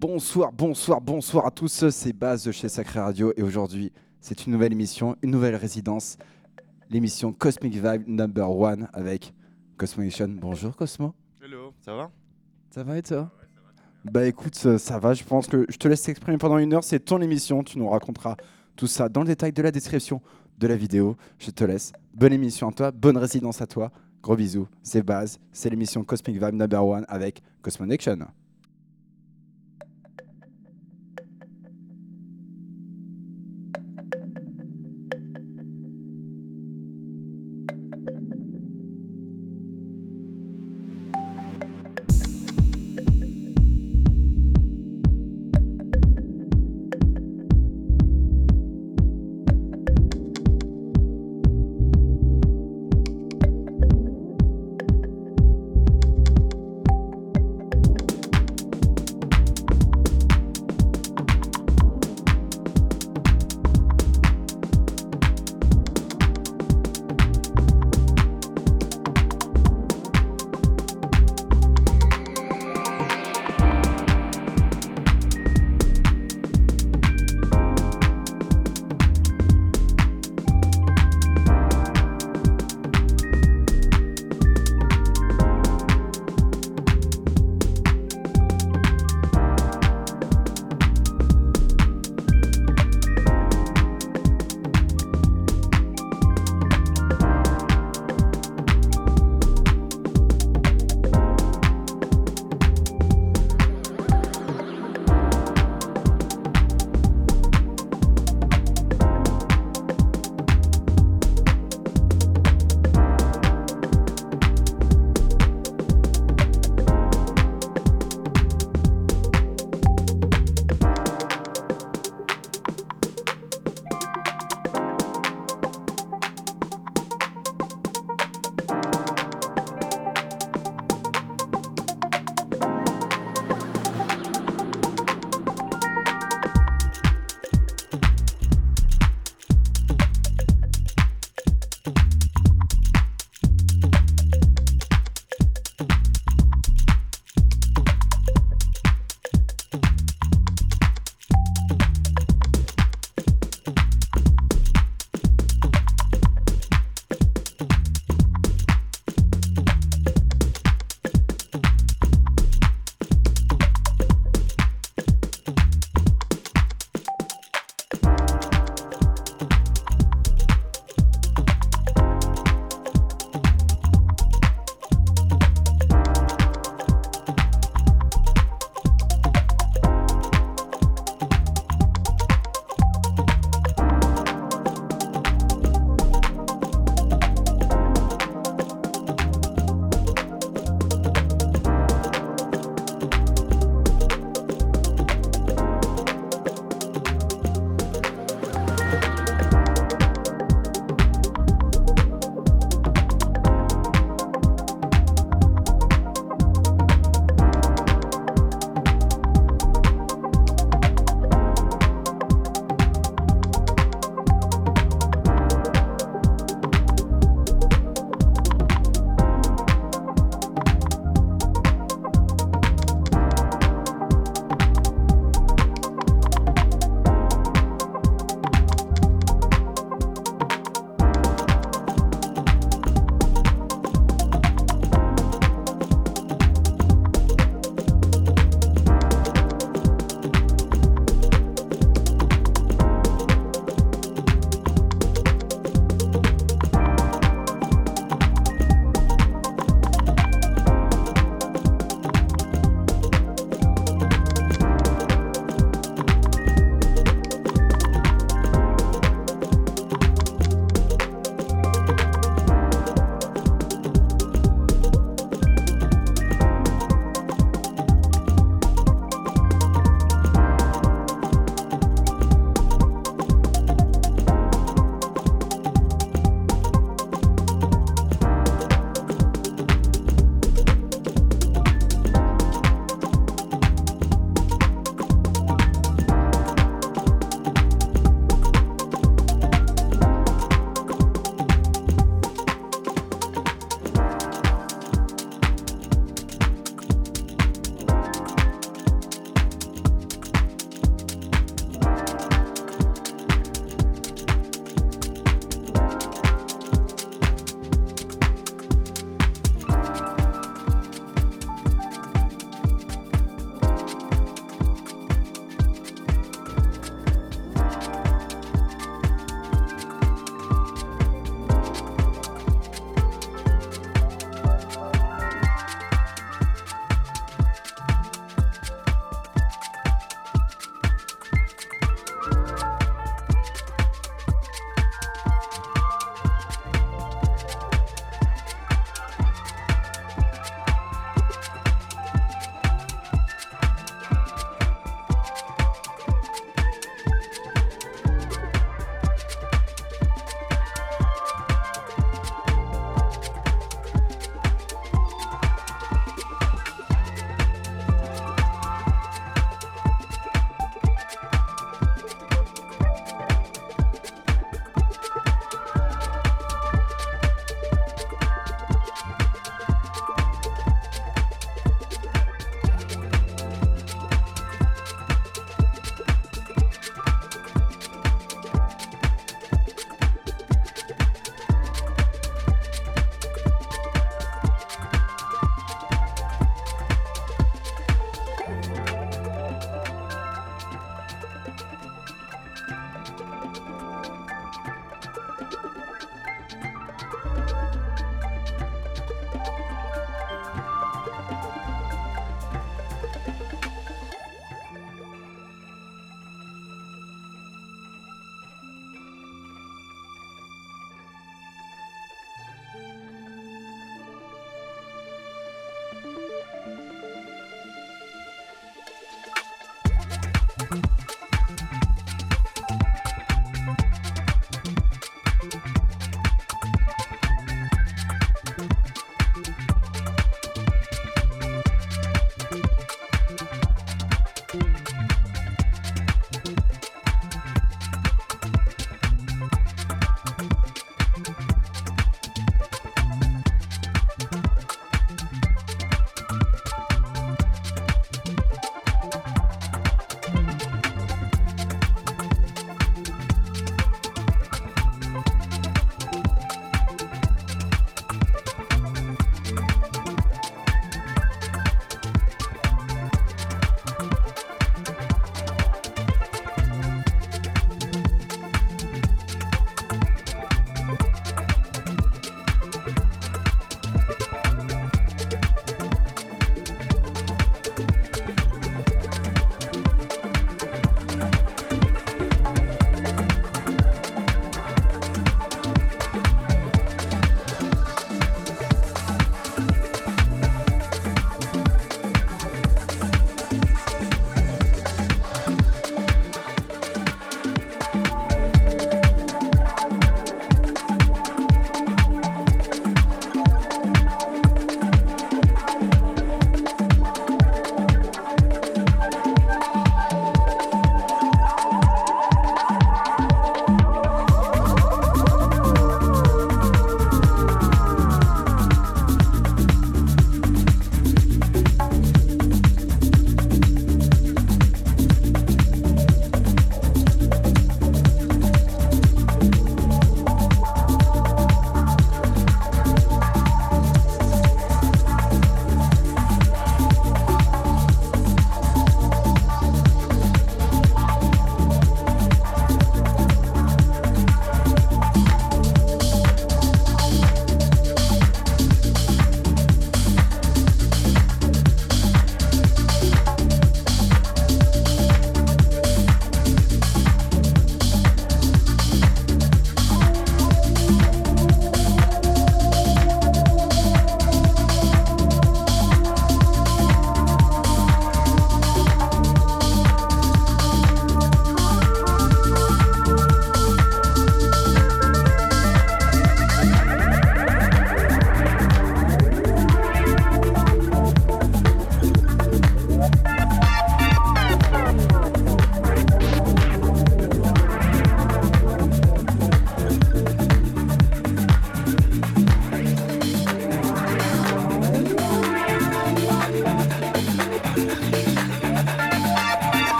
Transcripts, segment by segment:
Bonsoir, bonsoir, bonsoir à tous, c'est Baz de chez Sacré Radio et aujourd'hui c'est une nouvelle émission, une nouvelle résidence, l'émission Cosmic Vibe Number One avec Cosmo Nation. Bonjour Cosmo. Hello, ça va? Ça va et toi? Bah écoute, ça va, je pense que je te laisse t'exprimer pendant une heure, c'est ton émission, tu nous raconteras tout ça dans le détail de la description de la vidéo. Je te laisse. Bonne émission à toi, bonne résidence à toi. Gros bisous, c'est Baz, c'est l'émission Cosmic Vibe Number One avec Cosmo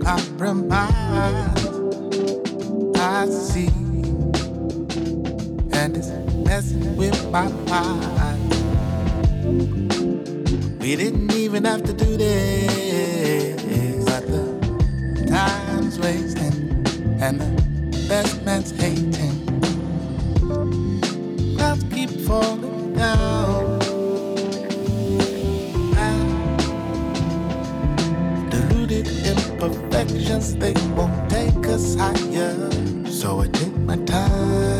compromise. I see, and it's messing with my mind. We didn't even have to do this, but the time's wasting, and the best man's hating. they won't take us higher. So I take my time.